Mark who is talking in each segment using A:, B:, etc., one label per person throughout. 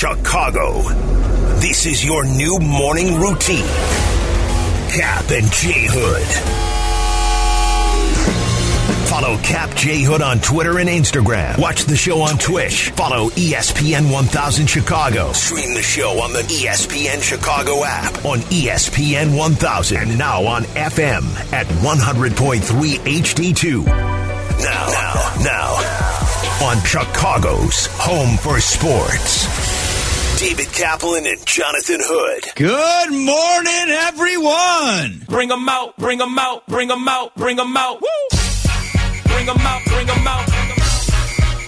A: Chicago. This is your new morning routine. Cap and J Hood. Follow Cap J Hood on Twitter and Instagram. Watch the show on Twitch. Follow ESPN 1000 Chicago. Stream the show on the ESPN Chicago app on ESPN 1000 and now on FM at 100.3 HD2. Now, now, now, on Chicago's home for sports. David Kaplan and Jonathan Hood.
B: Good morning, everyone.
C: Bring 'em out, bring 'em out, bring 'em out, bring 'em out. Woo! them out, bring 'em out.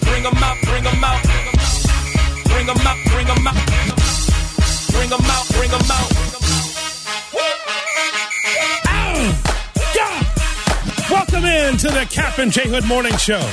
C: Bring 'em out, bring 'em out. Bring 'em out, bring 'em out. Bring 'em out, bring 'em out.
D: Welcome in to the Cap and J Hood Morning Show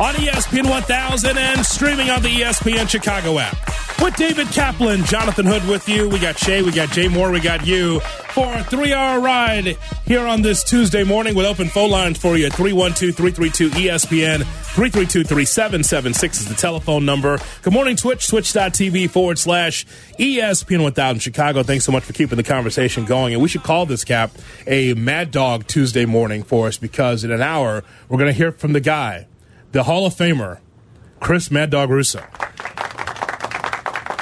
D: on ESPN 1000 and streaming on the ESPN Chicago app. With David Kaplan, Jonathan Hood with you. We got Shay, we got Jay Moore, we got you for a three hour ride here on this Tuesday morning with open phone lines for you at 312 332 ESPN. 332 3776 is the telephone number. Good morning, Twitch, twitch.tv forward slash ESPN 1000 Chicago. Thanks so much for keeping the conversation going. And we should call this cap a Mad Dog Tuesday morning for us because in an hour, we're going to hear from the guy, the Hall of Famer, Chris Mad Dog Russo.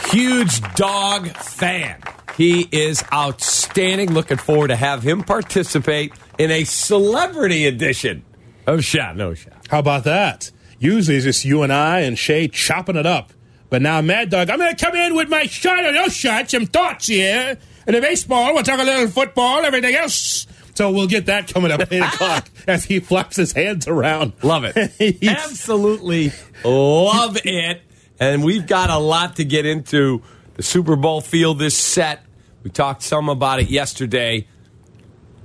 E: huge dog fan. He is outstanding. Looking forward to have him participate in a celebrity edition of Shot No Shot.
D: How about that? Usually it's just you and I and Shay chopping it up. But now, Mad Dog, I'm going to come in with my shot or no shot, some thoughts here. And the baseball, we'll talk a little football, everything else. So we'll get that coming up at 8 o'clock as he flaps his hands around.
E: Love it. Absolutely love it. And we've got a lot to get into. The Super Bowl field is set. We talked some about it yesterday.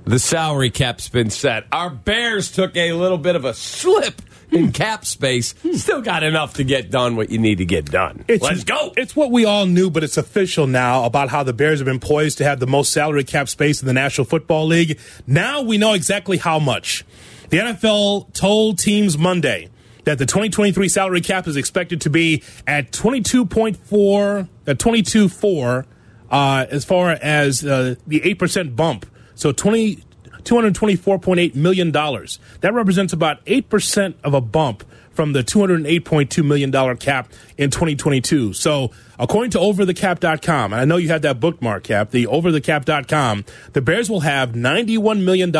E: The salary cap's been set. Our Bears took a little bit of a slip in cap space. Still got enough to get done what you need to get done. Let's go.
D: It's what we all knew, but it's official now about how the Bears have been poised to have the most salary cap space in the National Football League. Now we know exactly how much. The NFL told teams Monday that the 2023 salary cap is expected to be at 22.4, uh, 22.4, uh, as far as uh, the 8% bump. So 20, $224.8 million. That represents about 8% of a bump from the $208.2 million cap in 2022. So, according to overthecap.com, and I know you have that bookmark cap, the overthecap.com, the Bears will have $91 million in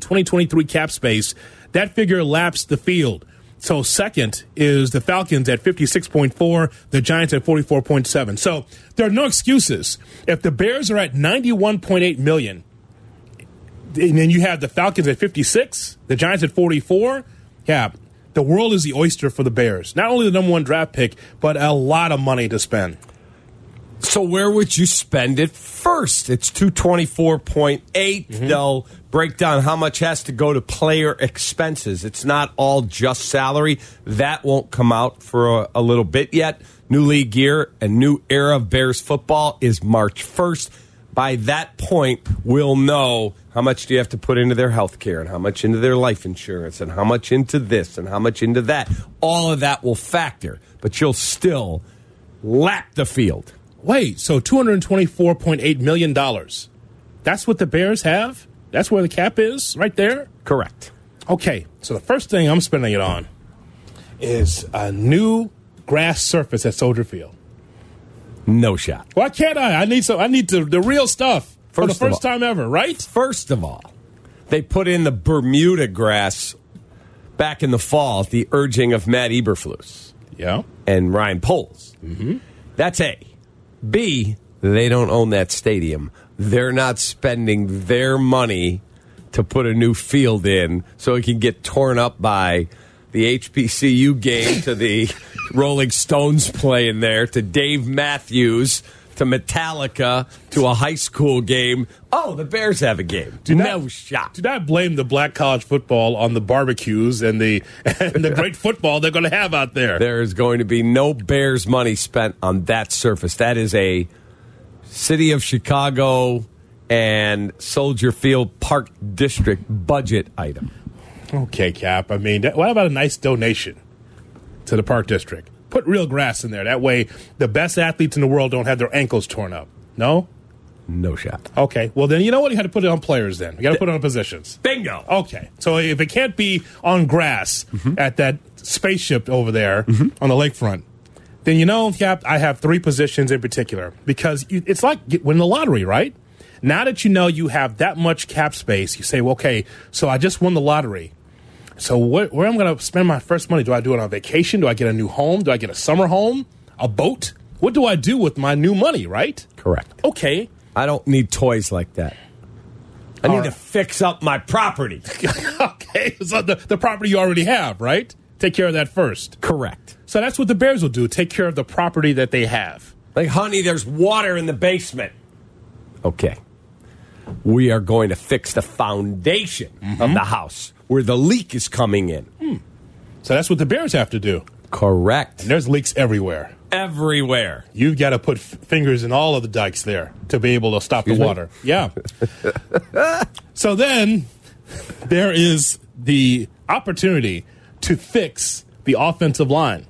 D: 2023 cap space. That figure laps the field. So second is the Falcons at 56.4, the Giants at 44.7. So there are no excuses. If the Bears are at 91.8 million, and then you have the Falcons at 56, the Giants at 44. Yeah, the world is the oyster for the Bears. Not only the number one draft pick, but a lot of money to spend.
E: So where would you spend it first? It's 224.8.
D: Mm-hmm.
E: They'll break down how much has to go to player expenses. It's not all just salary. That won't come out for a, a little bit yet. New league year and new era of Bears football is March 1st. By that point, we'll know how much do you have to put into their health care and how much into their life insurance and how much into this and how much into that. All of that will factor, but you'll still lap the field.
D: Wait, so $224.8 million. That's what the Bears have? That's where the cap is, right there?
E: Correct.
D: Okay, so the first thing I'm spending it on is a new grass surface at Soldier Field.
E: No shot.
D: Why can't I? I need some. I need the, the real stuff for the
E: First all-
D: time ever, right?
E: First of all, they put in the Bermuda grass back in the fall at the urging of Matt Eberflus
D: Yeah.
E: and Ryan Poles. Mm-hmm. That's A. B. They don't own that stadium. They're not spending their money to put a new field in so it can get torn up by the HBCU game to the Rolling Stones playing there to Dave Matthews to Metallica to a high school game. Oh, the Bears have a game. no
D: not-
E: shot.
D: Do not blame the black college football on the barbecues and the and the great football they're going to have out there.
E: There is going to be no Bears money spent on that surface. That is a city of Chicago and Soldier Field Park District budget item.
D: Okay, Cap. I mean, that, what about a nice donation to the Park District? Put real grass in there. That way, the best athletes in the world don't have their ankles torn up. No?
E: No shot.
D: Okay. Well, then you know what? You got to put it on players. Then you got to put it on positions.
E: Bingo.
D: Okay. So if it can't be on grass mm-hmm. at that spaceship over there mm-hmm. on the lakefront, then you know, Cap, I have three positions in particular because it's like get- winning the lottery, right? Now that you know you have that much cap space, you say, well, okay, so I just won the lottery. So what, where am I going to spend my first money? Do I do it on vacation? Do I get a new home? Do I get a summer home? A boat? What do I do with my new money, right?
E: Correct.
D: Okay.
E: I don't need toys like that. I need
D: All
E: to fix up my property.
D: okay. So the, the property you already have, right? Take care of that first.
E: Correct.
D: So that's what the Bears will do. Take care of the property that they have.
E: Like, honey, there's water in the basement. Okay. We are going to fix the foundation of mm-hmm. the house where the leak is coming in. Hmm.
D: So that's what the Bears have to do.
E: Correct.
D: There's leaks everywhere.
E: Everywhere.
D: You've got to put f- fingers in all of the dikes there to be able to stop
E: Excuse
D: the
E: me?
D: water. Yeah. so then there is the opportunity to fix the offensive line.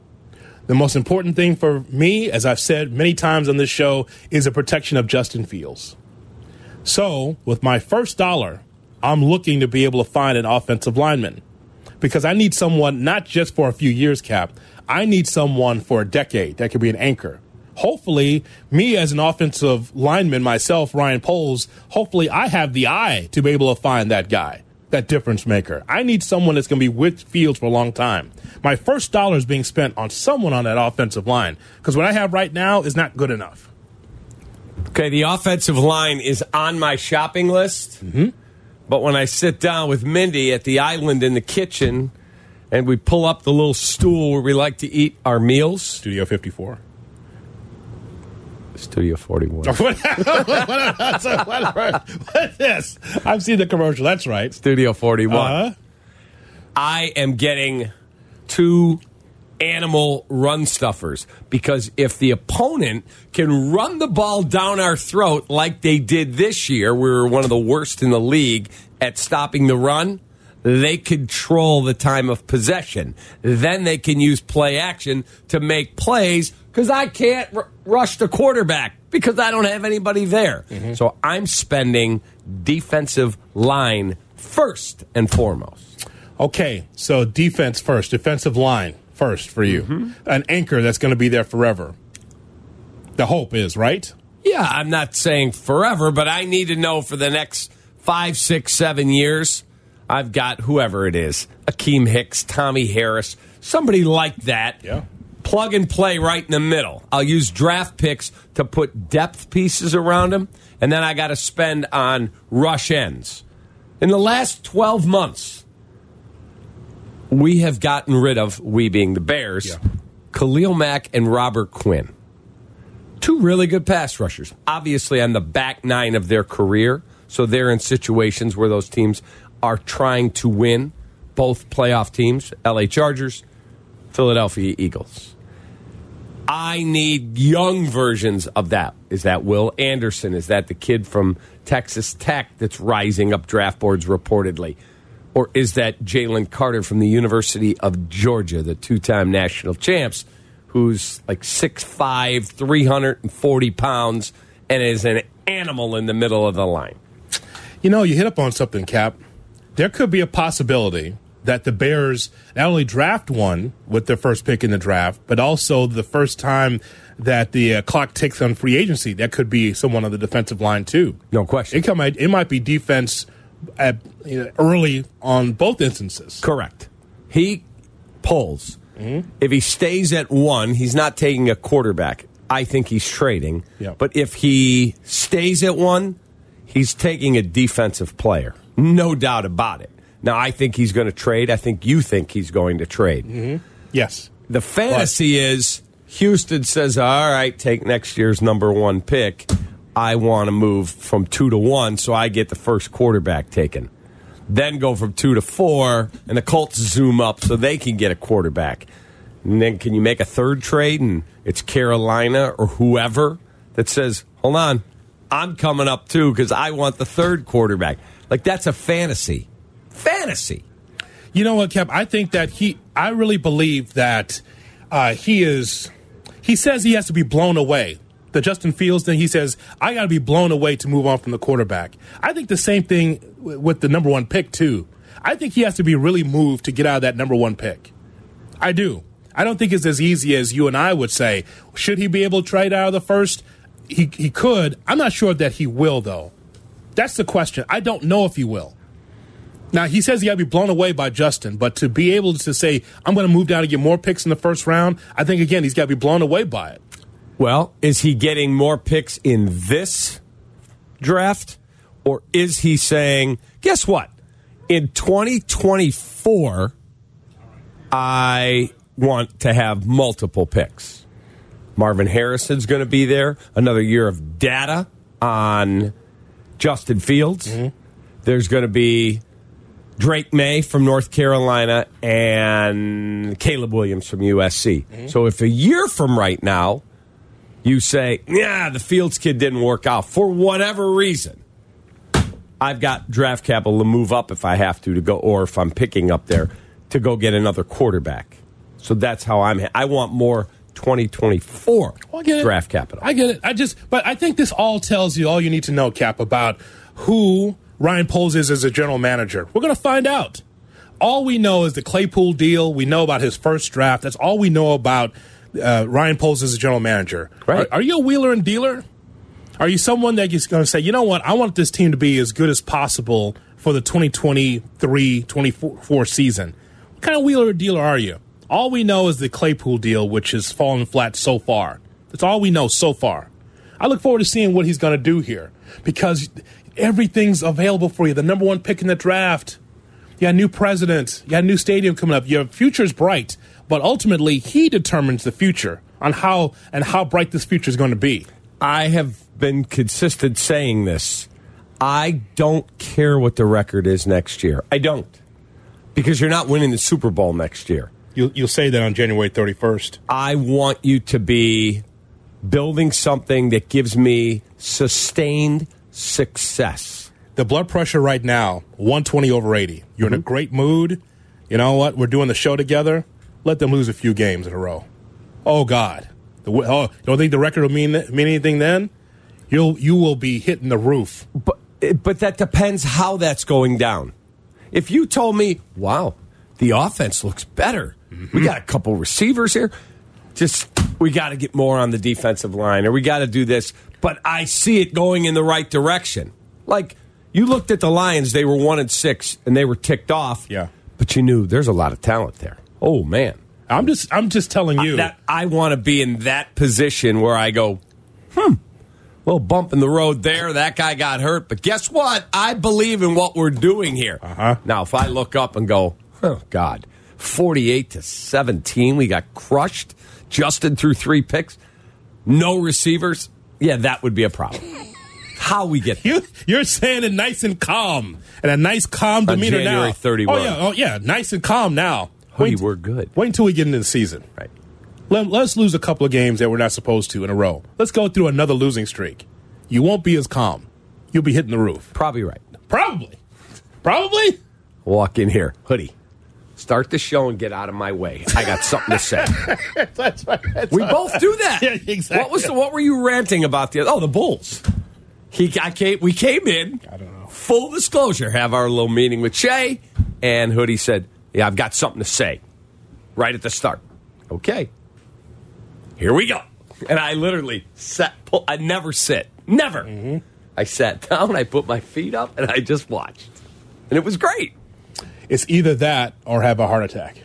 D: The most important thing for me, as I've said many times on this show, is the protection of Justin Fields. So, with my first dollar, I'm looking to be able to find an offensive lineman because I need someone not just for a few years, Cap. I need someone for a decade that could be an anchor. Hopefully, me as an offensive lineman myself, Ryan Poles, hopefully I have the eye to be able to find that guy, that difference maker. I need someone that's going to be with Fields for a long time. My first dollar is being spent on someone on that offensive line because what I have right now is not good enough.
E: Okay, the offensive line is on my shopping list. Mm-hmm. But when I sit down with Mindy at the island in the kitchen and we pull up the little stool where we like to eat our meals,
D: Studio 54.
E: Studio 41.
D: Whatever. What's this? I've seen the commercial. That's right.
E: Studio 41.
D: Uh-huh.
E: I am getting two animal run stuffers because if the opponent can run the ball down our throat like they did this year, we were one of the worst in the league at stopping the run. They control the time of possession. Then they can use play action to make plays because I can't r- rush the quarterback because I don't have anybody there. Mm-hmm. So I'm spending defensive line first and foremost.
D: Okay, so defense first, defensive line first for you. Mm-hmm. An anchor that's going to be there forever. The hope is, right?
E: Yeah, I'm not saying forever, but I need to know for the next five, six, seven years. I've got whoever it is Akiem Hicks, Tommie Harris, somebody like that.
D: Yeah.
E: Plug and play right in the middle. I'll use draft picks to put depth pieces around him, and then I got to spend on rush ends. In the last 12 months, we have gotten rid of, we being the Bears,
D: Yeah.
E: Khalil Mack and Robert Quinn two really good pass rushers. Obviously, on the back nine of their career, so they're in situations where those teams are trying to win. Both playoff teams, LA Chargers, Philadelphia Eagles. I need young versions of that. Is that Will Anderson? Is that the kid from Texas Tech that's rising up draft boards reportedly? Or is that Jalen Carter from the University of Georgia, the two time national champs, who's like 6'5, 340 pounds, and is an animal in the middle of the line?
D: You know, you hit up on something, Cap. There could be a possibility that the Bears not only draft one with their first pick in the draft, but also the first time that the uh, clock ticks on free agency, that could be someone on the defensive line too.
E: No question.
D: It, come, it might be defense at, you know, early on both instances.
E: Correct. He pulls. If he stays at one, he's not taking a quarterback. I think he's trading.
D: Yeah.
E: But if he stays at one, he's taking a defensive player. No doubt about it. Now, I think he's going to trade. I think you think he's going to trade. Mm-hmm.
D: Yes.
E: The fantasy is Houston says, all right, take next year's number one pick. I want to move from two to one, so I get the first quarterback taken. Then go from two to four, and the Colts zoom up so they can get a quarterback. And then can you make a third trade, and it's Carolina or whoever that says, hold on, I'm coming up too because I want the third quarterback. Like, that's a fantasy. Fantasy.
D: You know what, Kev? I think that he, I really believe that uh, he is. He says he has to be blown away. The Justin Fields thing, he says, I got to be blown away to move on from the quarterback. I think the same thing with the number one pick, too. I think he has to be really moved to get out of that number one pick. I do. I don't think it's as easy as you and I would say. Should he be able to trade out of the first? He, he could. I'm not sure that he will, though. That's the question. I don't know if he will. Now, he says he got to be blown away by Justin, but to be able to say, I'm going to move down and get more picks in the first round, I think, again, he's got to be blown away by it.
E: Well, is he getting more picks in this draft? Or is he saying, guess what? In 2024, I want to have multiple picks. Marvin Harrison's going to be there. Another year of data on Justin Fields. Mm-hmm. There's going to be Drake Maye from North Carolina and Caleb Williams from USC. Mm-hmm. So if a year from right now, you say, yeah, the Fields kid didn't work out for whatever reason, I've got draft capital to move up if I have to to go, or if I'm picking up there to go get another quarterback. So that's how I'm. I want more 2024
D: Well, I get it.
E: draft capital.
D: I get it. I just, but I think this all tells you all you need to know, Cap, about who Ryan Poles is as a general manager. We're going to find out. All we know is the Claypool deal. We know about his first draft. That's all we know about uh, Ryan Poles as a general manager.
E: Right.
D: Are, are you a wheeler and dealer? Are you someone that is going to say, you know what, I want this team to be as good as possible for the 2023 24 season? What kind of wheeler or dealer are you? All we know is the Claypool deal, which has fallen flat so far. That's all we know so far. I look forward to seeing what he's going to do here because everything's available for you. The number one pick in the draft. You got a new president. You got a new stadium coming up. Your future's bright, but ultimately he determines the future on how and how bright this future is going to be.
E: I have been consistent saying this. I don't care what the record is next year. I don't. Because you're not winning the Super Bowl next year.
D: You'll, you'll say that on January 31st.
E: I want you to be building something that gives me sustained success.
D: The blood pressure right now, 120 over 80. You're in a mm-hmm. great mood. You know what? We're doing the show together. Let them lose a few games in a row. Oh God. The, oh, don't think the record will mean mean anything then? You'll you will be hitting the roof.
E: But eh, but that depends how that's going down. If you told me, "Wow, the offense looks better. We mm-hmm. got a couple receivers here. Just we got to get more on the defensive line or we got to do this." But I see it going in the right direction. Like you looked at the Lions, they were 1 and 6 and they were ticked off.
D: Yeah.
E: But you knew there's a lot of talent there. Oh man.
D: I'm just I'm just telling you.
E: That I want to be in that position where I go, hmm, little bump in the road there. That guy got hurt, but guess what? I believe in what we're doing here.
D: Uh-huh.
E: Now, if I look up and go, oh God, forty-eight to seventeen, we got crushed. Justin threw three picks, no receivers. Yeah, that would be a problem. How we get there.
D: you you're saying it nice and calm and a nice calm demeanor
E: January
D: now.
E: 31.
D: Oh yeah, oh yeah, nice and calm now.
E: Hoodie, we're good.
D: Wait until we get into the season.
E: Right.
D: Let, let's lose a couple of games that we're not supposed to in a row. Let's go through another losing streak. You won't be as calm. You'll be hitting the roof.
E: Probably right.
D: Probably. Probably.
E: Walk in here, hoodie. Start the show and get out of my way. I got something to say.
D: That's right. That's
E: We
D: right.
E: both do that.
D: Yeah, exactly.
E: What was the, what were you ranting about the Oh, the Bulls. He I came we came in.
D: I don't know.
E: Full disclosure, have our little meeting with Shay, and Hoodie said, "Yeah, I've got something to say." Right at the start. Okay. Here we go. And I literally sat. pull- I never sit. Never.
D: Mm-hmm.
E: I sat down. I put my feet up, and I just watched, and it was great.
D: It's either that or have a heart attack,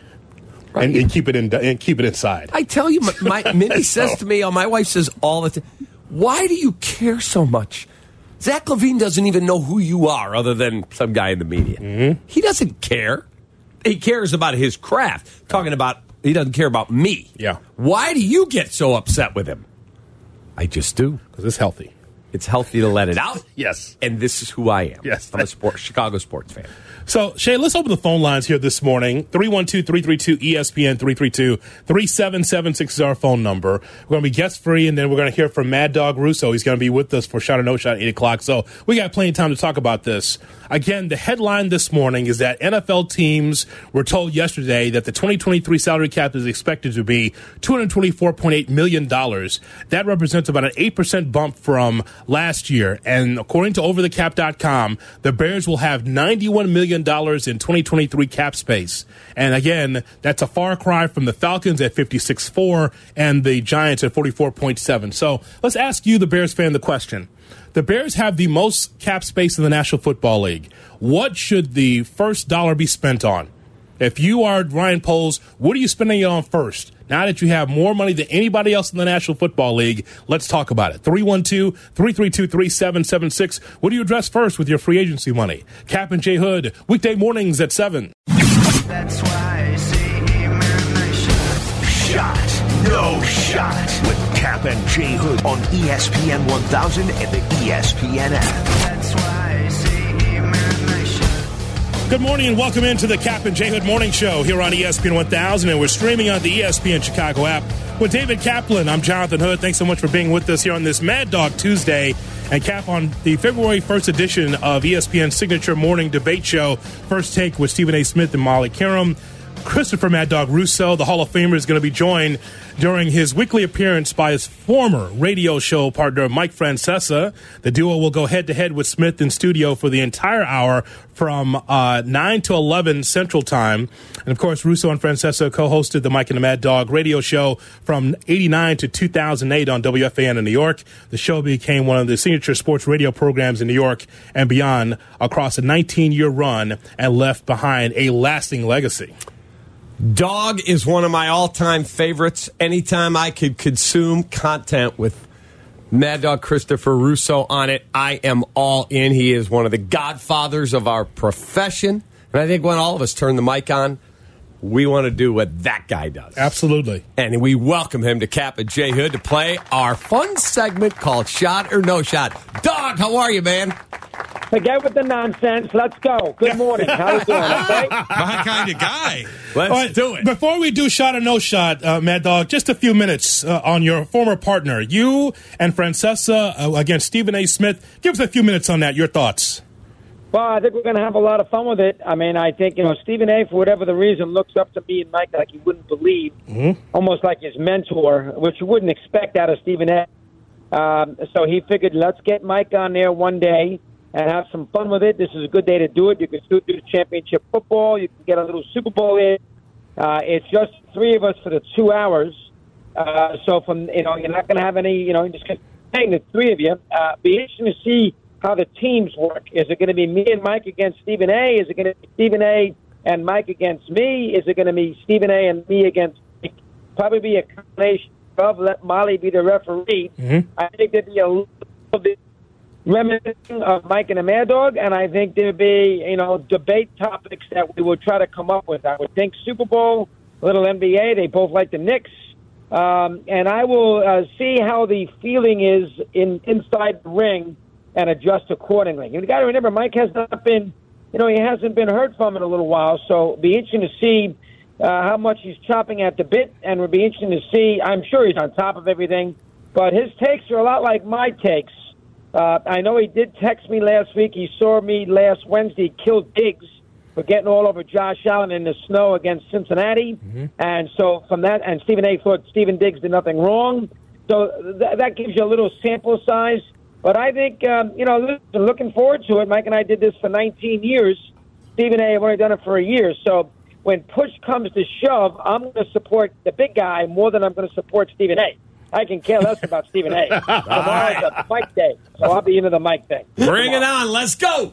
D: and, and keep it in and keep it inside.
E: I tell you, my, my Minnie says to me, oh, my wife says all the time, why do you care so much? Zach LaVine doesn't even know who you are other than some guy in the media.
D: Mm-hmm.
E: He doesn't care. He cares about his craft. Talking about, he doesn't care about me.
D: Yeah.
E: Why do you get so upset with him? I just do.
D: because it's healthy.
E: It's healthy to let it out.
D: Yes.
E: And this is who I am.
D: Yes.
E: I'm a sport, Chicago sports fan.
D: So, Shay, let's open the phone lines here this morning. 312 332 ESPN 332 3776 is our phone number. We're going to be guest free, and then we're going to hear from Mad Dog Russo. He's going to be with us for Shot or No Shot at 8 o'clock. So, we got plenty of time to talk about this. Again, the headline this morning is that NFL teams were told yesterday that the 2023 salary cap is expected to be $224.8 million. That represents about an 8% bump from last year. And according to OverTheCap.com, the Bears will have $91 million in 2023 cap space. And again, that's a far cry from the Falcons at 56.4 and the Giants at 44.7. So let's ask you, the Bears fan, the question. The Bears have the most cap space in the National Football League. What should the first dollar be spent on? If you are Ryan Poles, what are you spending it on first? Now that you have more money than anybody else in the National Football League, let's talk about it. 312 332 3776. What do you address first with your free agency money? Cap and J Hood, weekday mornings at 7.
F: That's why I say
A: Shot, no shot. With Cap and J Hood on ESPN 1000 and the ESPN app.
D: Good morning and welcome into the Cap and J Hood Morning Show here on ESPN 1000, and we're streaming on the ESPN Chicago app with David Kaplan. I'm Jonathan Hood. Thanks so much for being with us here on this Mad Dog Tuesday. And Cap on the February 1st edition of ESPN's signature morning debate show, First Take with Stephen A. Smith and Molly Qerim. Christopher Mad Dog Russo, the Hall of Famer, is going to be joined during his weekly appearance by his former radio show partner, Mike Francesa. The duo will go head to head with Smith in studio for the entire hour from uh, 9 to 11 Central Time. And of course, Russo and Francesa co hosted the Mike and the Mad Dog radio show from 89 to 2008 on WFAN in New York. The show became one of the signature sports radio programs in New York and beyond across a 19 year run and left behind a lasting legacy.
E: Dog is one of my all time favorites. Anytime I could consume content with Mad Dog Christopher Russo on it, I am all in. He is one of the godfathers of our profession. And I think when all of us turn the mic on, we want to do what that guy does.
D: Absolutely.
E: And we welcome him to Cap and J Hood to play our fun segment called Shot or No Shot. Dog, how are you, man?
G: Forget with the nonsense. Let's go. Good morning. How you doing? Okay.
B: My kind of guy.
E: Let's
D: All right,
E: do it.
D: Before we do shot or no shot, uh, Mad Dog, just a few minutes uh, on your former partner, you and Francesa uh, against Stephen A. Smith. Give us a few minutes on that. Your thoughts.
G: Well, I think we're going to have a lot of fun with it. I mean, I think you know Stephen A. for whatever the reason looks up to me and Mike like he wouldn't believe, almost like his mentor, which you wouldn't expect out of Stephen A. Um, so he figured, let's get Mike on there one day and have some fun with it. This is a good day to do it. You can still do championship football. You can get a little Super Bowl in. Uh, it's just three of us for the two hours. Uh, so from you know, you're not going to have any. You know, just hang the three of you. Uh, be interesting to see how the teams work. Is it going to be me and Mike against Stephen A? Is it going to be Stephen A. and Mike against me? Is it going to be Stephen A. and me against? Mike? Probably be a combination of let Molly be the referee. I think there'd be a little bit reminiscent of Mike and the Mad Dog, and I think there'd be you know debate topics that we would try to come up with. I would think Super Bowl, little NBA. They both like the Knicks. Um, and I will uh, see how the feeling is in inside the ring and adjust accordingly. You got to remember, Mike has not been, you know, he hasn't been heard from in a little while, so it'll be interesting to see uh, how much he's chopping at the bit, and it'll be interesting to see. I'm sure he's on top of everything, but his takes are a lot like my takes. Uh, I know he did text me last week. He saw me last Wednesday kill Diggs for getting all over Josh Allen in the snow against Cincinnati, and so from that, and Stephen A. thought Stefon Diggs did nothing wrong. So th- that gives you a little sample size. But I think, um, you know, listen, looking forward to it. Mike and I did this for 19 years. Stephen A. have only done it for a year. So when push comes to shove, I'm going to support the big guy more than I'm going to support Stephen A. I can care less about Stephen A. Tomorrow's a Mike day, so I'll be into the Mike thing.
E: Bring it on. Let's go.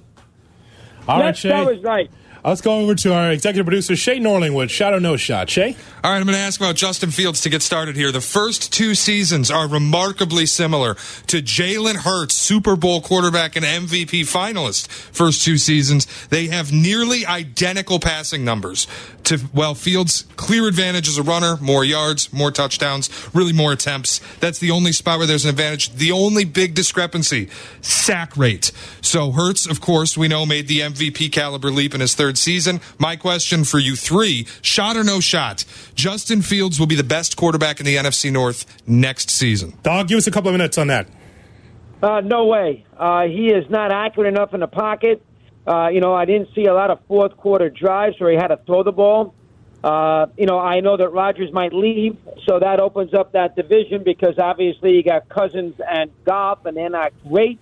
D: All right,
G: Let's
D: Shay.
G: go is right.
D: Let's go over to our executive producer, Shay Norlingwood. Shot or no shot, Shay?
B: All right, I'm going to ask about Justin Fields to get started here. The first two seasons are remarkably similar to Jalen Hurts, Super Bowl quarterback and MVP finalist. First two seasons, they have nearly identical passing numbers. To well Fields clear advantage as a runner, more yards, more touchdowns, really more attempts. That's the only spot where there's an advantage. The only big discrepancy, sack rate. So Hurts, of course, we know made the MVP caliber leap in his third season. My question for you three, shot or no shot, Justin Fields will be the best quarterback in the NFC North next season.
D: Dog, give us a couple of minutes on that.
G: Uh, no way. Uh, he is not accurate enough in the pocket. Uh, you know, I didn't see a lot of fourth quarter drives where he had to throw the ball. Uh, you know, I know that Rodgers might leave, so that opens up that division because obviously you got Cousins and Goff, and they're not great.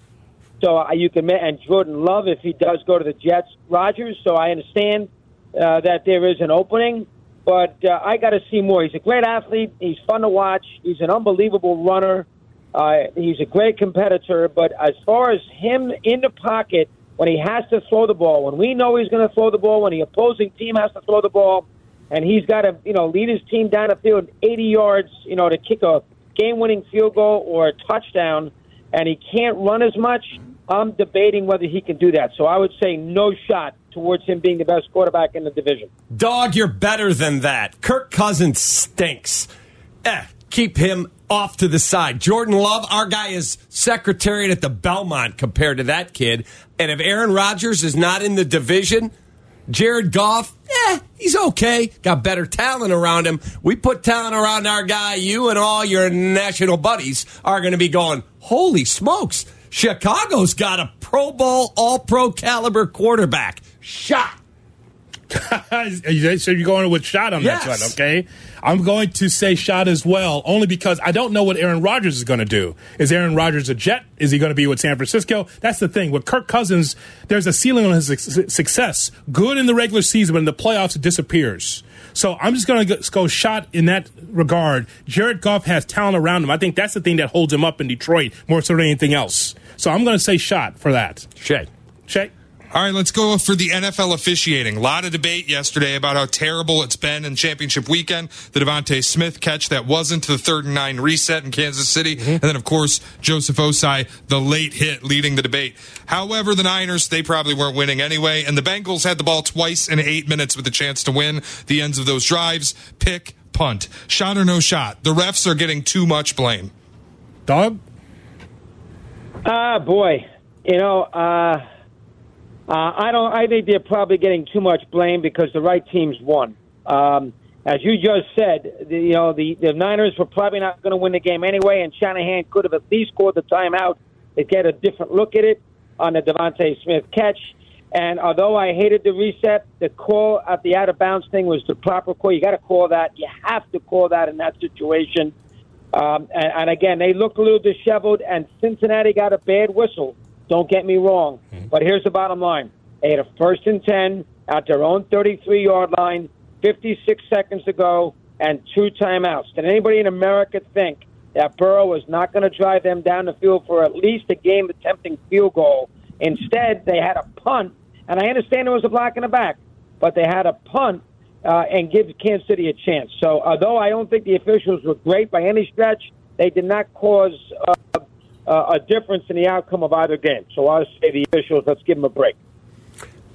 G: So uh, you can and Jordan Love if he does go to the Jets, Rodgers. So I understand uh, that there is an opening, but uh, I got to see more. He's a great athlete. He's fun to watch. He's an unbelievable runner. Uh, he's a great competitor. But as far as him in the pocket when he has to throw the ball, when we know he's going to throw the ball, when the opposing team has to throw the ball, and he's got to you know lead his team down the field 80 yards, you know, to kick a game-winning field goal or a touchdown, and he can't run as much. I'm debating whether he can do that. So I would say no shot towards him being the best quarterback in the division.
E: Dog, you're better than that. Kirk Cousins stinks. Eh, keep him off to the side. Jordan Love, our guy is secretariat at the Belmont compared to that kid. And if Aaron Rodgers is not in the division, Jared Goff, eh, he's okay. Got better talent around him. We put talent around our guy. You and all your national buddies are going to be going, holy smokes. Chicago's got a Pro Bowl, all pro caliber quarterback. Shot.
D: so you're going with shot on
E: Yes.
D: that one, okay? I'm going to say shot as well, only because I don't know what Aaron Rodgers is going to do. Is Aaron Rodgers a Jet? Is he going to be with San Francisco? That's the thing. With Kirk Cousins, there's a ceiling on his success. Good in the regular season, but in the playoffs, it disappears. So I'm just going to go shot in that regard. Jared Goff has talent around him. I think that's the thing that holds him up in Detroit more so than anything else. So I'm going to say shot for that.
E: Shay.
D: Check.
B: All right, let's go for the NFL officiating. A lot of debate yesterday about how terrible it's been in championship weekend. The DeVonta Smith catch that wasn't the third and nine reset in Kansas City. And then, of course, Joseph Ossai, the late hit leading the debate. However, the Niners, they probably weren't winning anyway. And the Bengals had the ball twice in eight minutes with a chance to win the ends of those drives. Pick, punt. Shot or no shot. The refs are getting too much blame.
D: Dog?
G: Ah, boy. You know, uh, uh, I don't. I think they're probably getting too much blame because the right teams won. Um, as you just said, the, you know the, the Niners were probably not going to win the game anyway, and Shanahan could have at least called the timeout to get a different look at it on the DeVonta Smith catch. And although I hated the reset, the call at the out of bounds thing was the proper call. You got to call that. You have to call that in that situation. Um, and, and again, they looked a little disheveled, and Cincinnati got a bad whistle. Don't get me wrong. But here's the bottom line they had a first and 10 at their own 33 yard line, 56 seconds to go, and two timeouts. Did anybody in America think that Burrow was not going to drive them down the field for at least a game attempting field goal? Instead, they had a punt, and I understand there was a block in the back, but they had a punt uh, and give Kansas City a chance. So, although I don't think the officials were great by any stretch, they did not cause uh, uh, a difference in the outcome of either game. So, I say the officials, let's give them a break.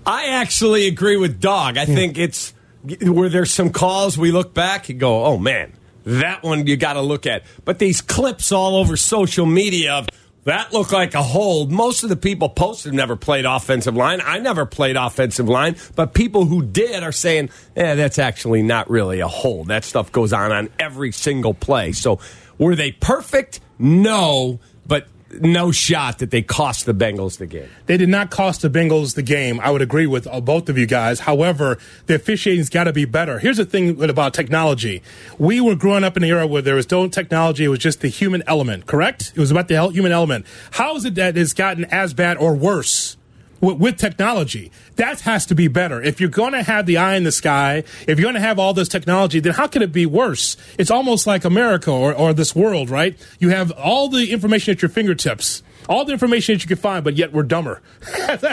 E: I actually agree with Dog. I think it's where there's some calls we look back and go, oh man, that one you got to look at. But these clips all over social media of that looked like a hold. Most of the people posted never played offensive line. I never played offensive line, but people who did are saying, yeah, that's actually not really a hold. That stuff goes on on every single play. So were they perfect? No, but no shot that they cost the Bengals the game.
D: They did not cost the Bengals the game. I would agree with uh, both of you guys. However, the officiating's got to be better. Here's the thing about technology. We were growing up in an era where there was no technology. It was just the human element, correct? It was about the human element. How is it that it's gotten as bad or worse? With, with technology, that has to be better. If you're going to have the eye in the sky, if you're going to have all this technology, then how can it be worse? It's almost like America or, or this world, right? You have all the information at your fingertips all the information that you can find, but yet we're dumber.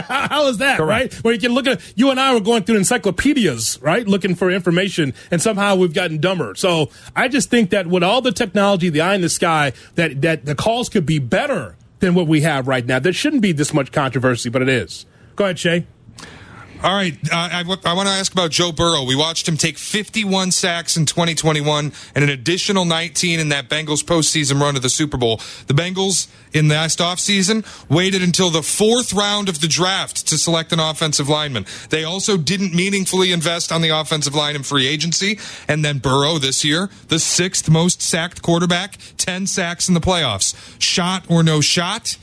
D: How is that, right? Where you can look at you and I were going through encyclopedias, right, looking for information, and somehow we've gotten dumber. So I just think that with all the technology, the eye in the sky, that that the calls could be better than what we have right now. There shouldn't be this much controversy, but it is. Go ahead, Shay.
B: All right, uh, I, w- I want to ask about Joe Burrow. We watched him take 51 sacks in 2021 and an additional 19 in that Bengals postseason run to the Super Bowl. The Bengals in the last offseason waited until the fourth round of the draft to select an offensive lineman. They also didn't meaningfully invest on the offensive line in free agency. And then Burrow this year, the sixth most sacked quarterback, 10 sacks in the playoffs. Shot or no shot,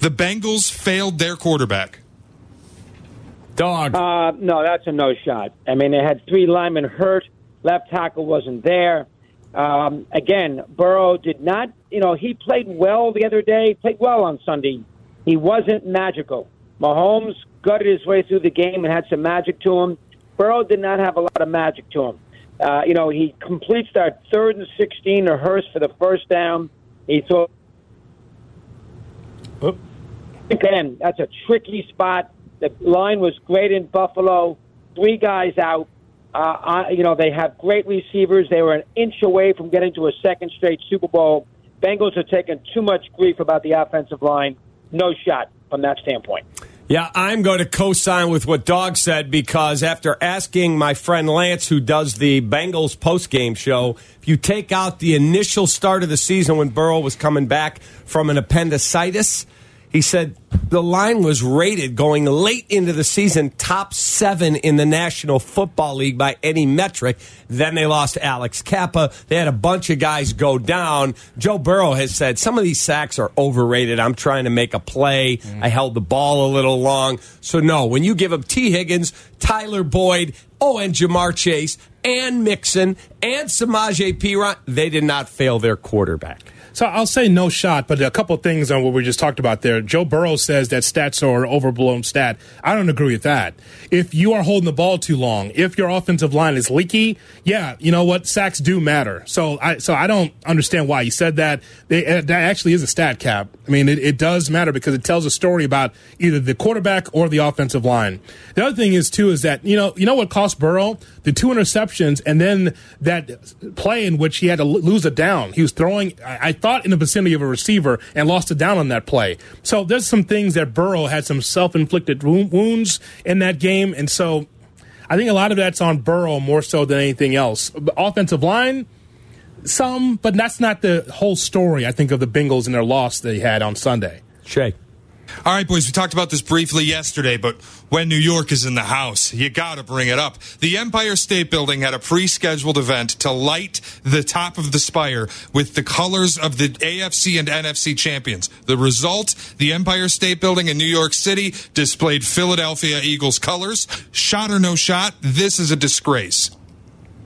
B: the Bengals failed their quarterback.
E: Dog.
G: Uh, no, that's a no shot. I mean, they had three linemen hurt. Left tackle wasn't there. Um, again, Burrow did not, you know, he played well the other day, played well on Sunday. He wasn't magical. Mahomes gutted his way through the game and had some magic to him. Burrow did not have a lot of magic to him. Uh, you know, he completes that third and 16 to Hurst for the first down. He throws.
D: Oop.
G: Again, that's a tricky spot. The line was great in Buffalo. Three guys out. Uh, you know, they have great receivers. They were an inch away from getting to a second straight Super Bowl. Bengals are taking too much grief about the offensive line. No shot from that standpoint.
E: Yeah, I'm going to co sign with what Dog said because after asking my friend Lance, who does the Bengals post game show, if you take out the initial start of the season when Burrow was coming back from an appendicitis, he said the line was rated going late into the season top seven in the National Football League by any metric. Then they lost Alex Cappa. They had a bunch of guys go down. Joe Burrow has said some of these sacks are overrated. I'm trying to make a play. Mm. I held the ball a little long. So, no, when you give up Tee Higgins, Tyler Boyd, oh, and Ja'Marr Chase, and Mixon, and Samaje Perine, they did not fail their quarterback.
D: So I'll say no shot, but a couple things on what we just talked about there. Joe Burrow says that stats are an overblown stat. I don't agree with that. If you are holding the ball too long, if your offensive line is leaky, yeah, you know what? Sacks do matter. So I so I don't understand why he said that. They, uh, that actually is a stat cap. I mean, it, it does matter because it tells a story about either the quarterback or the offensive line. The other thing is too is that you know you know what cost Burrow the two interceptions and then that play in which he had to lose it down. He was throwing. I, I thought in the vicinity of a receiver and lost it down on that play. So there's some things that Burrow had some self-inflicted wounds in that game, and so I think a lot of that's on Burrow more so than anything else. Offensive line, some, but that's not the whole story. I think of the Bengals and their loss they had on Sunday.
E: Shay.
B: All right, boys, we talked about this briefly yesterday, but when New York is in the house, you got to bring it up. The Empire State Building had a pre scheduled event to light the top of the spire with the colors of the AFC and NFC champions. The result the Empire State Building in New York City displayed Philadelphia Eagles colors. Shot or no shot, this is a disgrace.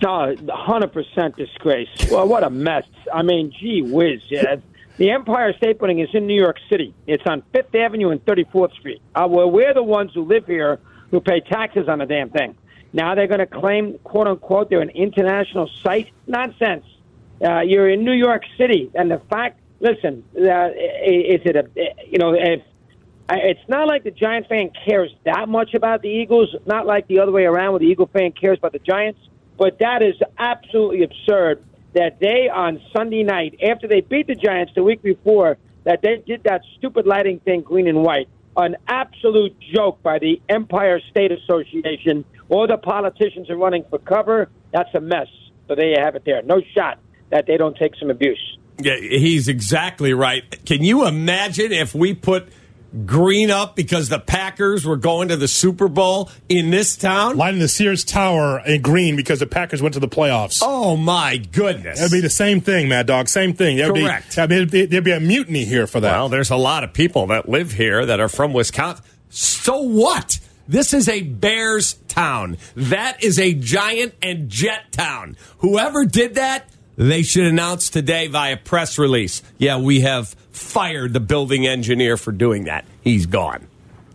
G: Uh, no, hundred percent disgrace. Well, what a mess. I mean, gee whiz. Yeah. The Empire State Building is in New York City. It's on Fifth Avenue and 34th Street. Uh, well, we're the ones who live here who pay taxes on the damn thing. Now they're going to claim, quote unquote, they're an international site. Nonsense. Uh, you're in New York City, and the fact. Listen, uh, is it a you know if it's not like the Giant fan cares that much about the Eagles. Not like the other way around, where the Eagle fan cares about the Giants. But that is absolutely absurd that they on Sunday night, after they beat the Giants the week before, that they did that stupid lighting thing, green and white. An absolute joke by the Empire State Association. All the politicians are running for cover. That's a mess. So there you have it. There, no shot that they don't take some abuse.
E: Yeah, he's exactly right. Can you imagine if we put green up because the Packers were going to the Super Bowl in this town?
D: Lighting the Sears Tower in green because the Packers went to the playoffs.
E: Oh my goodness!
D: That'd be the same thing, Mad Dog. Same thing. That'd
E: Correct.
D: Be, I mean, there'd be- there'd be a mutiny here for that.
E: Well, there's a lot of people that live here that are from Wisconsin. So what? This is a Bears town. That is a giant and jet town. Whoever did that, they should announce today via press release. Yeah, we have fired the building engineer for doing that. He's gone.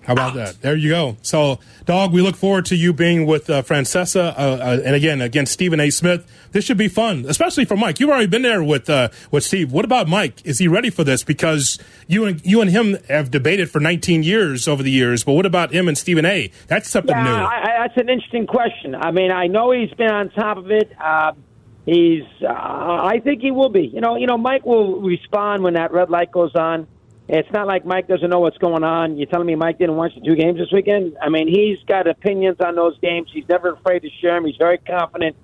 D: How about that? There you go. So, dog, we look forward to you being with uh, Francesa, uh, uh, and again against Stephen A. Smith. This should be fun, especially for Mike. You've already been there with uh, with Steve. What about Mike? Is he ready for this? Because you and you and him have debated for 19 years over the years. But what about him and Stephen A? That's something
G: Yeah,
D: new.
G: I, I, that's an interesting question. I mean, I know he's been on top of it. He's, uh, I think he will be. You know, you know, Mike will respond when that red light goes on. It's not like Mike doesn't know what's going on. You're telling me Mike didn't watch the two games this weekend? I mean, he's got opinions on those games. He's never afraid to share them. He's very confident.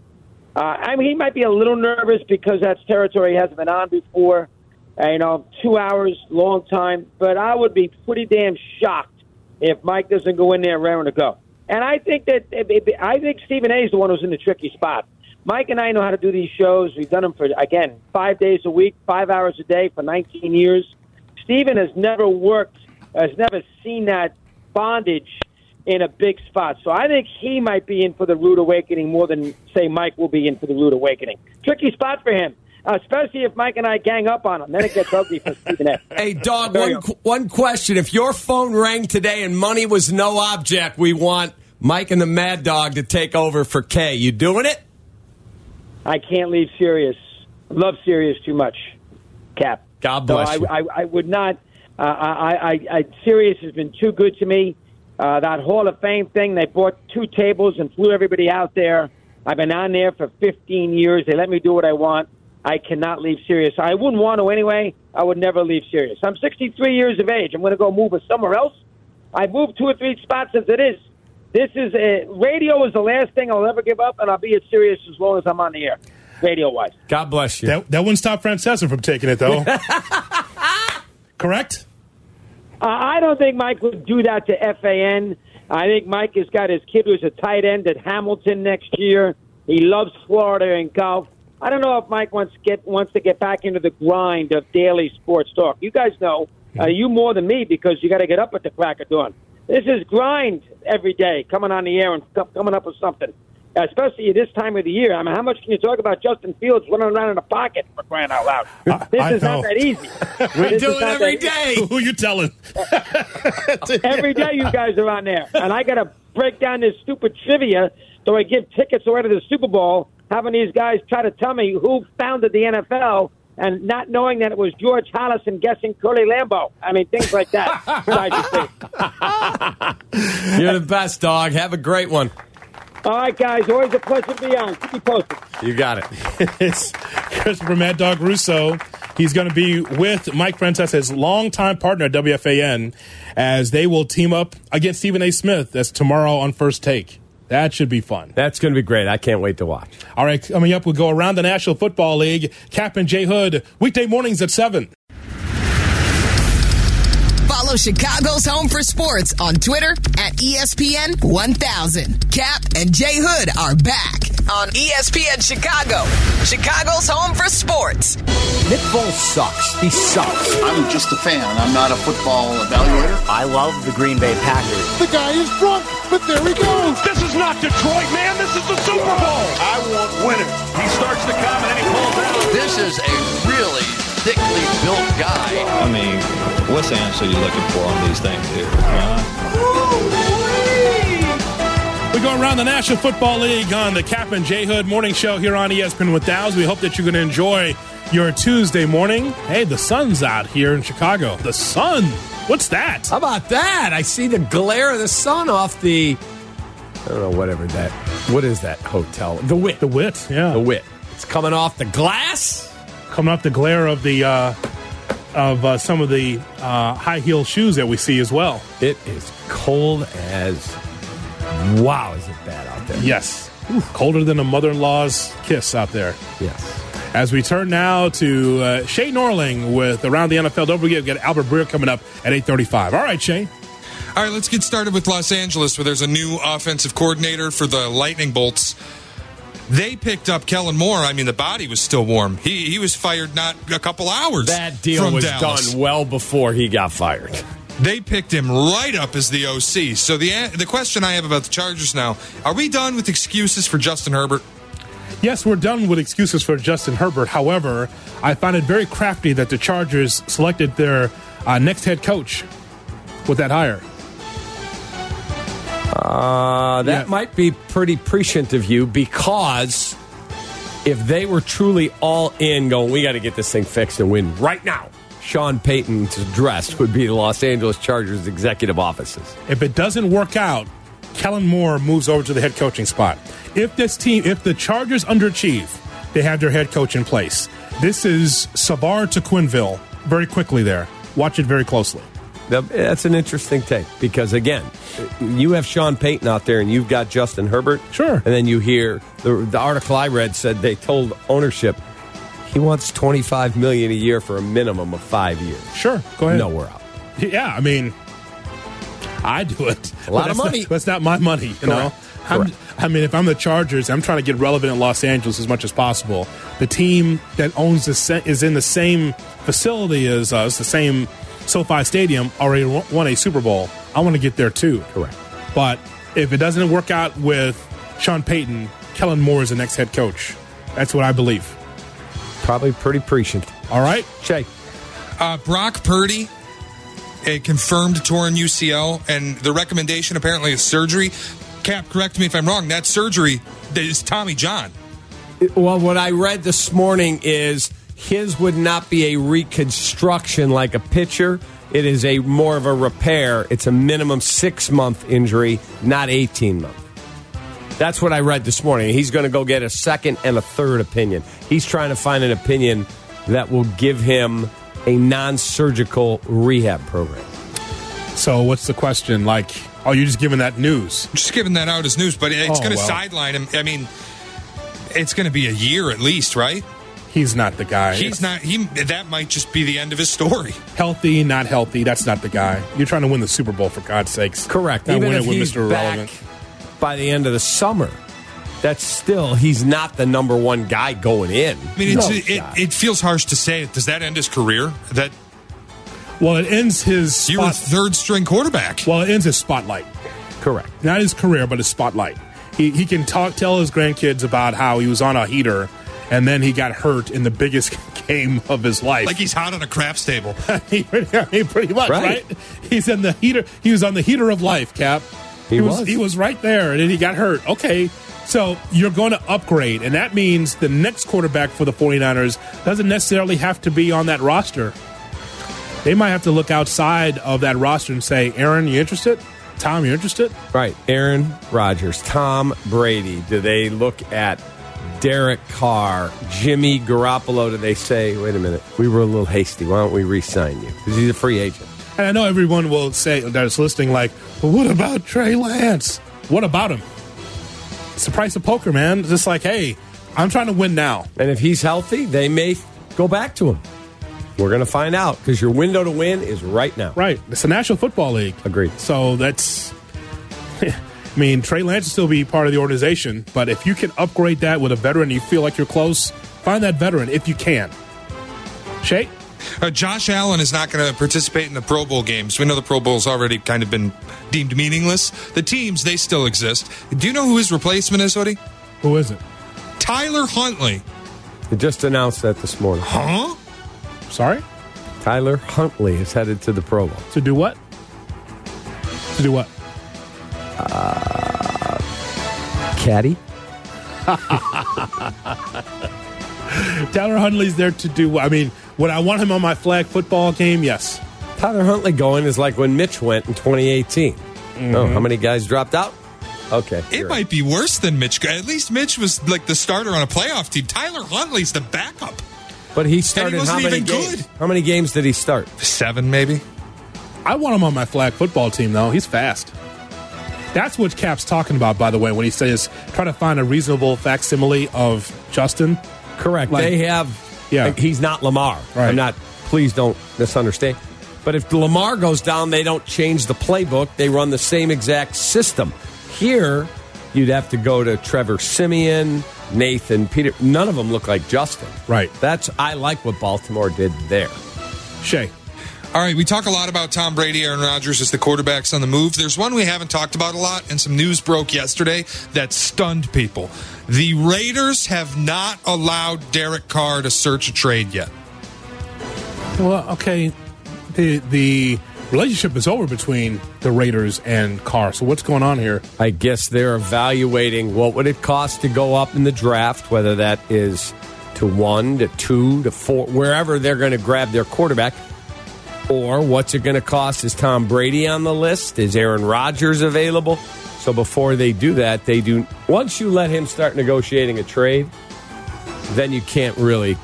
G: Uh, I mean, he might be a little nervous because that's territory he hasn't been on before. Uh, you know, two hours, long time. But I would be pretty damn shocked if Mike doesn't go in there raring to go. And I think that I think Stephen A. is the one who's in the tricky spot. Mike and I know how to do these shows. We've done them for again five days a week, five hours a day for 19 years. Stephen has never worked, has never seen that bondage in a big spot. So I think he might be in for the rude awakening more than say Mike will be in for the rude awakening. Tricky spot for him. Especially if Mike and I gang up on him, then it gets ugly for Stephen A.
E: Hey, dog. One one question: If your phone rang today and money was no object, we want Mike and the Mad Dog to take over for K. You doing it?
G: I can't leave Sirius. Love Sirius too much. Cap.
E: God bless
G: so
E: you.
G: I, I, I would not. Uh, I, I, I, Sirius has been too good to me. Uh, that Hall of Fame thing, they bought two tables and flew everybody out there. I've been on there for 15 years. They let me do what I want. I cannot leave Sirius. I wouldn't want to anyway. I would never leave Sirius. I'm 63 years of age. I'm going to go move somewhere else. I've moved two or three spots as it is. This is a radio is the last thing I'll ever give up, and I'll be as serious as long as I'm on the air, radio wise.
E: God bless you.
D: That, that wouldn't stop Francesa from taking it, though. Correct?
G: Uh, I don't think Mike would do that to FAN. I think Mike has got his kid who's a tight end at Hamilton next year. He loves Florida and golf. I don't know if Mike wants to get wants to get back into the grind of daily sports talk. You guys know uh, you more than me because you got to get up at the crack of dawn. This is grind every day, coming on the air and coming up with something. Especially at this time of the year. I mean, how much can you talk about Justin Fields running around in a pocket for crying out loud? This
D: I
G: is not that easy.
E: we
G: This
E: do it
G: every day.
E: every
G: that easy.
E: day.
D: Who you telling?
G: Every day you guys are on there. And I got to break down this stupid trivia so I give tickets away to the Super Bowl, having these guys try to tell me who founded the NFL and not knowing that it was George Halas and guessing Curly Lambeau. I mean, things like that. you crazy.
E: You're the best, dog. Have a great one.
G: All right, guys. Always a pleasure to be on. Keep me posted.
E: You got it.
D: It's Christopher Mad Dog Russo. He's going to be with Mike Francesa, his longtime partner at WFAN, as they will team up against Stephen A. Smith. That's tomorrow on First Take. That should be fun.
E: That's going to be great. I can't wait to watch.
D: All right, coming up, we'll go around the National Football League. Cap and Jay Hood, weekday mornings at 7.
H: Follow Chicago's Home for Sports on Twitter at ESPN 1000. Cap and Jay Hood are back on ESPN Chicago, Chicago's Home for Sports.
E: Nick Foles sucks. He sucks.
I: I'm just a fan. I'm not a football evaluator.
J: I love the Green Bay Packers.
I: The guy is drunk, but there he goes.
C: This is not Detroit, man. This is the Super Bowl.
I: I want winners.
C: He starts to come and he pulls out.
I: This is a really thickly built guy.
K: I mean, what's the answer you're looking for on these things here? Huh?
D: We go around the National Football League on the Cap and J Hood morning show here on ESPN with Dow's. We hope that you're going to enjoy your Tuesday morning. Hey, the sun's out here in Chicago. The sun. What's that?
E: How about that? I see the glare of the sun off the. I don't know, whatever that. What is that hotel? The Wit.
D: The wit. Yeah.
E: The Wit. It's coming off the glass.
D: Coming up the glare of the uh, of uh, some of the uh, high heel shoes that we see as well.
E: It is cold as. Wow, is it bad out there?
D: Yes. Colder than a mother in law's kiss out there.
E: Yes.
D: As we turn now to uh, Shay Norling with Around the NFL. Don't forget, we got Albert Breer coming up at 8.35. All right, Shay.
B: All right, let's get started with Los Angeles, where there's a new offensive coordinator for the Lightning Bolts. They picked up Kellen Moore. I mean, the body was still warm. He he was fired not a couple hours.
E: That deal
B: from
E: was
B: Dallas.
E: done well before he got fired.
B: They picked him right up as the OC. So the the question I have about the Chargers now: Are we done with excuses for Justin Herbert?
D: Yes, we're done with excuses for Justin Herbert. However, I find it very crafty that the Chargers selected their uh, next head coach with that hire.
E: Uh, that
D: Yeah.
E: might be pretty prescient of you because if they were truly all in, going, we got to get this thing fixed and win right now. Sean Payton's address would be the Los Angeles Chargers executive offices.
D: If it doesn't work out, Kellen Moore moves over to the head coaching spot. If this team, if the Chargers underachieve, they have their head coach in place. This is Savard to Quenneville very quickly there. Watch it very closely.
E: That- That's an interesting take because again, you have Sean Payton out there, and you've got Justin Herbert.
D: Sure.
E: And then you hear the, the article I read said they told ownership he wants twenty five million a year for a minimum of five years.
D: Sure, go ahead.
E: No, we're out.
D: Yeah, I mean, I do it.
E: A lot of money.
D: Not, that's not my money, you know. I'm,
E: Correct.
D: I mean, if I'm the Chargers, I'm trying to get relevant in Los Angeles as much as possible. The team that owns the is in the same facility as us, the same SoFi Stadium, already won- won a Super Bowl. I want to get there too.
E: Correct.
D: But if it doesn't work out with Sean Payton, Kellen Moore is the next head coach. That's what I believe.
E: Probably pretty prescient.
D: All right.
E: Shay.
B: Uh, Brock Purdy, a confirmed torn UCL, and the recommendation apparently is surgery. Cap, correct me if I'm wrong. That surgery is Tommy John.
E: Well, what I read this morning is his would not be a reconstruction like a pitcher. It is a more of a repair. It's a minimum six month injury, not eighteen month. That's what I read this morning. He's going to go get a second and a third opinion. He's trying to find an opinion that will give him a non surgical rehab program.
D: So what's the question? Like, oh, are you just giving that news?
B: Just giving that out as news, but it's
D: Oh,
B: going to
D: well.
B: sideline him. I mean, it's going to be a year at least, right?
D: He's not the guy.
B: He's not. He that might just be the end of his story.
D: healthy, not healthy. That's not the guy. You're trying to win the Super Bowl for God's sakes.
E: Correct.
D: Not
E: Even
D: win
E: if
D: it with
E: he's
D: Mr.
E: back by the end of the summer, that's still he's not the number one guy going in.
B: I mean, it's,
E: No
B: it,
E: shot.
B: it feels harsh to say it. Does that end his career? That
D: Well, it ends his
B: you were
D: spot-
B: third string quarterback.
D: well, it ends his spotlight.
E: Correct.
D: Not his career, but his spotlight. He he can talk tell his grandkids about how he was on a heater and then he got hurt in the biggest game of his life.
B: Like he's hot on a craps table.
D: he, I mean, pretty much,
E: Right.
D: right. He's in the heater. He was on the heater of life, Cap.
E: He was.
D: He was right there, and then he got hurt. Okay, so you're going to upgrade, and that means the next quarterback for the 49ers doesn't necessarily have to be on that roster. They might have to look outside of that roster and say, Aaron, you interested? Tom, you interested?
E: Right. Aaron Rodgers, Tom Brady. Do they look at Derek Carr, Jimmy Garoppolo? Do they say, wait a minute, we were a little hasty. Why don't we re sign you? Because he's a free agent.
D: And I know everyone will say that is listening, like, well, what about Trey Lance? What about him? It's the price of poker, man. It's just like, hey, I'm trying to win now.
E: And if he's healthy, they may go back to him. We're going to find out because your window to win is right now.
D: Right. It's the National Football League.
E: Agreed.
D: So that's. I mean, Trey Lance will still be part of the organization, but if you can upgrade that with a veteran, you feel like you're close. Find that veteran if you can. Shay,
B: Uh, Josh Allen is not going to participate in the Pro Bowl games. We know the Pro Bowl's already kind of been deemed meaningless. The teams, they still exist. Do you know who his replacement is, Hoodie?
D: who is it?
B: Tyler Huntley.
E: They just announced that this morning.
B: Huh?
D: Sorry,
E: Tyler Huntley is headed to the Pro Bowl.
D: to do what? To do what?
E: Caddy?
D: Tyler Huntley's there to do. I mean, would I want him on my flag football game? Yes.
E: Tyler Huntley going is like when Mitch went in 2018. Oh, how mm-hmm. many guys dropped out? Okay.
B: It
E: you're
B: might be worse than Mitch. At least Mitch was like the starter on a playoff team. Tyler Huntley's the backup.
E: But he started
B: wasn't
E: how many
B: even
E: games?
B: good.
E: How many games did he start?
B: Seven, maybe.
D: I want him on my flag football team, though. He's fast. That's what Cap's talking about, by the way, when he says try to find a reasonable facsimile of Justin.
E: Correct.
D: Like-
E: they have.
D: Yeah.
E: like, he's not Lamar.
D: Right.
E: I'm not. Please don't misunderstand. But if Lamar goes down, they don't change the playbook. They run the same exact system. Here, you'd have to go to Trevor Siemian, Nathan Peter. None of them look like Justin.
D: Right.
E: That's I like what Baltimore did there.
D: Shay.
B: All right, we talk a lot about Tom Brady, Aaron Rodgers as the quarterbacks on the move. There's one we haven't talked about a lot, and some news broke yesterday that stunned people. The Raiders have not allowed Derek Carr to search a trade yet.
D: Well, okay. The the relationship is over between the Raiders and Carr. So what's going on here?
E: I guess they're evaluating what would it cost to go up in the draft, whether that is to one, to two, to four, wherever they're going to grab their quarterback. Or what's it going to cost? Is Tom Brady on the list? Is Aaron Rodgers available? So before they do that, they do. Once you let him start negotiating a trade, then you can't really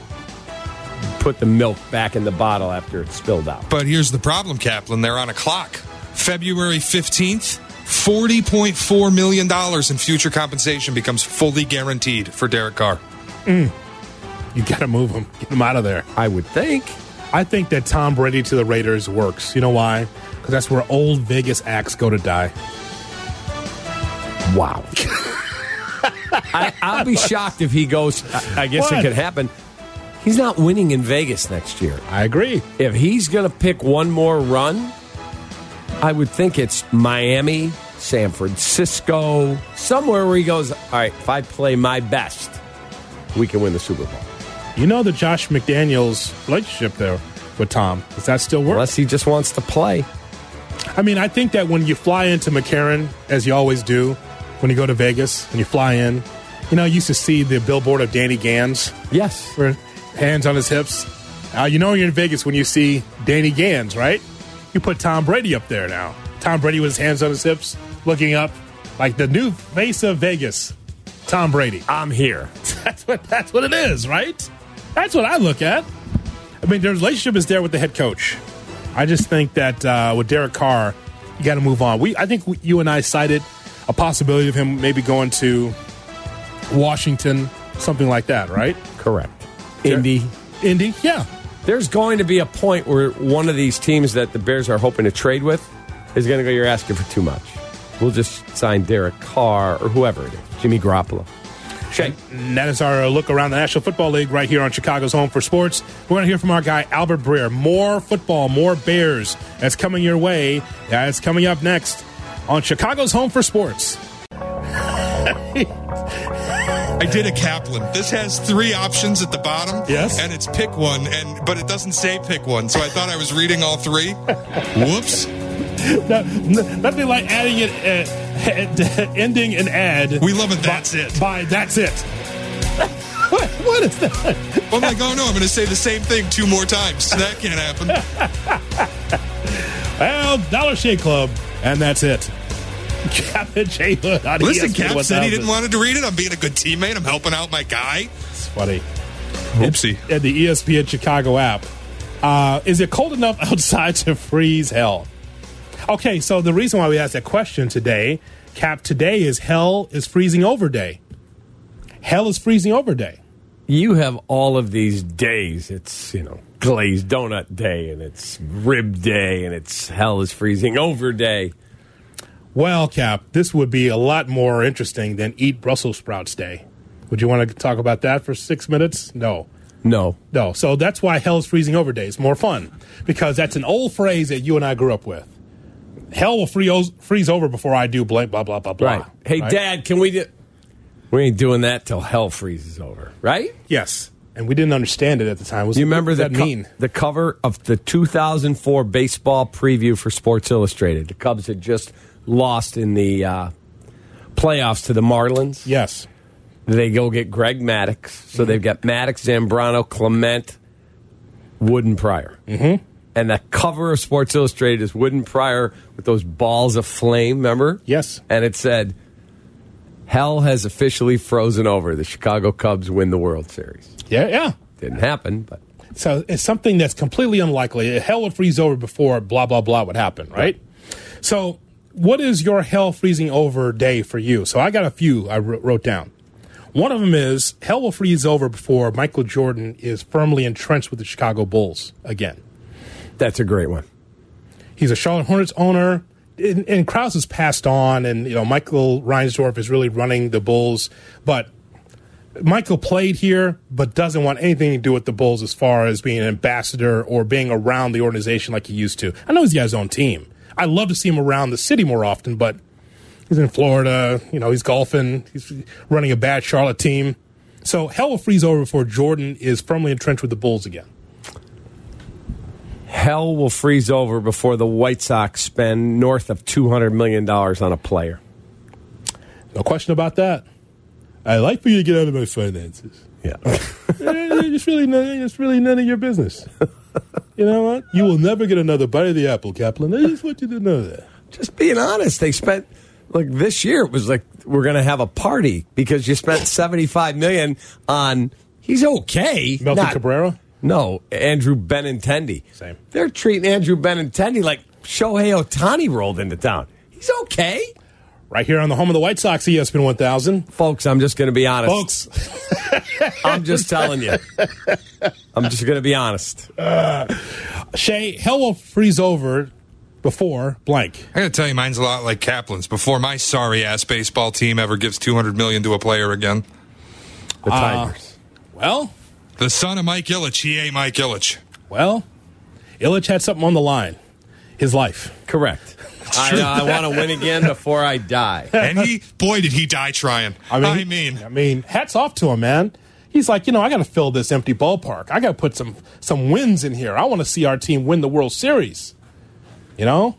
E: put the milk back in the bottle after it's spilled out.
B: But here's the problem, Kaplan. They're on a clock. February 15th, $40.4 million in future compensation becomes fully guaranteed for Derek Carr. Mm.
D: You got to move him, get him out of there.
E: I would think.
D: I think that Tom Brady to the Raiders works. You know why? Because that's where old Vegas acts go to die.
E: Wow. I, I'll be shocked if he goes. I, I guess
D: What?
E: it could happen. He's not winning in Vegas next year.
D: I agree.
E: If he's going to pick one more run, I would think it's Miami, San Francisco, somewhere where he goes, all right, if I play my best, we can win the Super Bowl.
D: You know the Josh McDaniels relationship there with Tom. Does that still work?
E: Unless he just wants to play.
D: I mean, I think that when you fly into McCarran, as you always do, when you go to Vegas and you fly in, you know, you used to see the billboard of Danny Gans,
E: Yes.
D: where hands on his hips. Uh, you know, you're in Vegas when you see Danny Gans, right? You put Tom Brady up there now. Tom Brady with his hands on his hips, looking up like the new face of Vegas. Tom Brady.
E: I'm here.
D: That's what that's what it is, right? That's what I look at. I mean, the relationship is there with the head coach. I just think that uh, with Derek Carr, you got to move on. We, I think we, you and I cited a possibility of him maybe going to Washington, something like that, right?
E: Correct. Indy.
D: Indy, yeah.
E: There's going to be a point where one of these teams that the Bears are hoping to trade with is going to go, you're asking for too much. We'll just sign Derek Carr or whoever it is, Jimmy Garoppolo.
D: And that is our look around the National Football League right here on Chicago's Home for Sports. We're going to hear from our guy Albert Breer. More football, more Bears. That's coming your way. That's coming up next on Chicago's Home for Sports.
B: I did a Kaplan. This has three options at the bottom.
D: Yes.
B: And it's pick one, and but it doesn't say pick one. So I thought I was reading all three. Whoops.
D: No, n- nothing like adding it, uh, ending an ad.
B: We love it. That's it.
D: By that's it. what, what is that?
B: I'm like, oh no, I'm going to say the same thing two more times. That can't happen.
D: Well, Dollar Shave Club, and that's it. Captain J Hood
B: Listen, Cap said he didn't want to read it. I'm being a good teammate. I'm helping out my guy.
D: It's funny.
B: Oopsie.
D: At the E ESPN Chicago app, uh, is it cold enough outside to freeze hell? Okay, so the reason why we asked that question today, Cap, today is hell is freezing over day. Hell is freezing over day.
E: You have all of these days. It's, you know, glazed donut day and it's rib day and it's hell is freezing over day.
D: Well, Cap, this would be a lot more interesting than eat Brussels sprouts day. Would you want to talk about that for six minutes? No.
E: No.
D: No. So that's why hell is freezing over day is more fun because that's an old phrase that you and I grew up with. Hell will free- freeze over before I do blank, blah, blah, blah, blah.
E: Right. Hey,
D: Right?
E: Dad, can we do. We ain't doing that till hell freezes over, right?
D: Yes. And we didn't understand it at the time. Was,
E: You remember
D: that
E: co-
D: mean?
E: the cover of the 2004 baseball preview for Sports Illustrated? The Cubs had just lost in the uh, playoffs to the Marlins.
D: Yes.
E: They go get Greg Maddux. So they've got Maddux, Zambrano, Clement, Wood and Prior. Mm-hmm. And the cover of Sports Illustrated is Wood and Prior with those balls of flame, remember?
D: Yes.
E: And it said, Hell has officially frozen over. The Chicago Cubs win the World Series.
D: Yeah, yeah.
E: Didn't happen, but
D: So it's something that's completely unlikely. Hell would freeze over before blah, blah, blah would happen, right? So, what is your hell freezing over day for you? So, I got a few I wrote down. One of them is hell will freeze over before Michael Jordan is firmly entrenched with the Chicago Bulls again.
E: That's a great one.
D: He's a Charlotte Hornets owner, and, and Krause has passed on, and you know Michael Reinsdorf is really running the Bulls, but Michael played here, but doesn't want anything to do with the Bulls as far as being an ambassador or being around the organization like he used to. I know he's got his own team. I love to see him around the city more often, but he's in Florida. You know, he's golfing. He's running a bad Charlotte team. So hell will freeze over before Jordan is firmly entrenched with the Bulls again.
E: Hell will freeze over before the White Sox spend north of $200 million on a player.
D: No question about that. I like for you to get out of my finances.
E: Yeah.
D: Eh, it's really none, it's really none of your business. You know what? You will never get another bite of the apple, Kaplan. I just want you to know that.
E: Just being honest, they spent like this year it was like we're going to have a party because you spent 75 million on he's okay.
D: Melton
E: Not-
D: Cabrera.
E: No, Andrew Benintendi.
D: Same.
E: They're treating Andrew Benintendi like Shohei Ohtani rolled into town. He's okay.
D: Right here on the home of the White Sox, ESPN 1000.
E: Folks, I'm just going to be honest.
D: Folks,
E: I'm just telling you. I'm just going to be honest.
D: Uh, Shay, hell will freeze over before blank.
B: I gotta tell you, mine's a lot like Kaplan's. Before my sorry ass baseball team ever gives two hundred million to a player again,
E: The uh, Tigers.
D: Well,
B: the son of Mike Ilitch, he ain't Mike Ilitch.
D: well, Ilitch had something on the line. His life.
E: Correct. I,
B: true.
E: I want to win again before I die.
B: And he, boy, did he die trying. I mean,
D: I mean, I mean, hats off to him, man. He's like, you know, I got to fill this empty ballpark. I got to put some some wins in here. I want to see our team win the World Series. You know,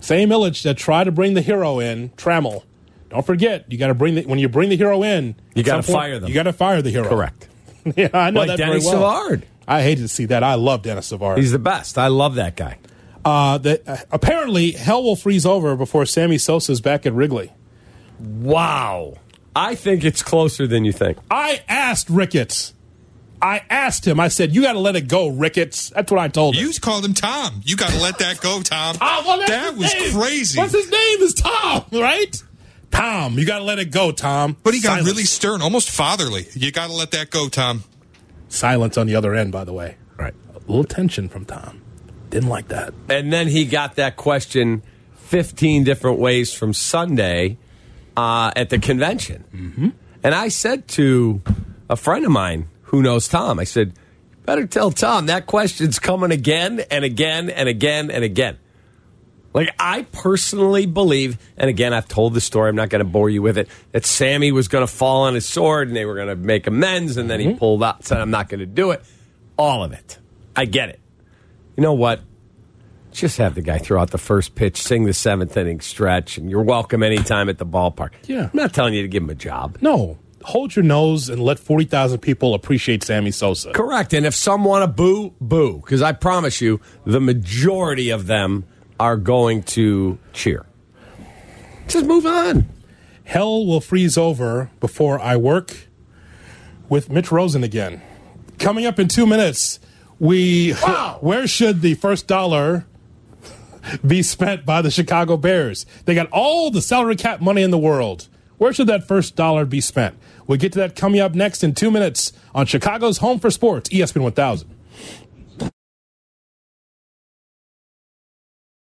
D: same Ilitch that tried to bring the hero in, Trammell. Don't forget, you got to bring the when you bring the hero in,
E: You gotta
D: some point,
E: fire them.
D: You got to fire the hero.
E: Correct.
D: yeah, I know
E: Like
D: that
E: Denny
D: very well.
E: Savard.
D: I hated to see that. I love Denis Savard.
E: He's the best. I love that guy.
D: uh, that uh, apparently hell will freeze over before Sammy Sosa's back at Wrigley.
E: Wow. I think it's closer than you think.
D: I asked Ricketts. I asked him. I said, "You got to let it go, Ricketts." That's what I told him.
B: you called him Tom. You gotta let that go, Tom.
D: Ah, well, that's
B: that
D: his
B: was
D: name.
B: crazy.
D: What's his name? Is Tom, right? Tom. You got to let it go, Tom.
B: But he got
D: Silence.
B: really stern, almost fatherly. You gotta let that go, Tom.
D: silence on the other end. By the way, right? A little tension from Tom. Didn't like that.
E: And then he got that question 15 different ways from Sunday uh, at the convention. Mm-hmm. And I said to a friend of mine who knows Tom, I said, better tell Tom that question's coming again and again and again and again. Like, I personally believe, and again, I've told the story, I'm not going to bore you with it, that Sammy was going to fall on his sword and they were going to make amends, and then he mm-hmm. pulled out, and said, I'm not going to do it. All of it. I get it. You know what? Just have the guy throw out the first pitch, sing the seventh inning stretch, and you're welcome anytime at the ballpark.
D: Yeah.
E: I'm not telling you to give him a job.
D: No, hold your nose and let forty thousand people appreciate Sammy Sosa.
E: Correct. And if some want to boo, boo. Because I promise you, the majority of them are going to cheer. Just move on.
D: Hell will freeze over before I work with Mitch Rosen again. Coming up in two minutes, we wow. where should the first dollar be spent by the Chicago Bears? They got all the salary cap money in the world. Where should that first dollar be spent? We'll get to that coming up next in two minutes on Chicago's Home for Sports, ESPN 1000.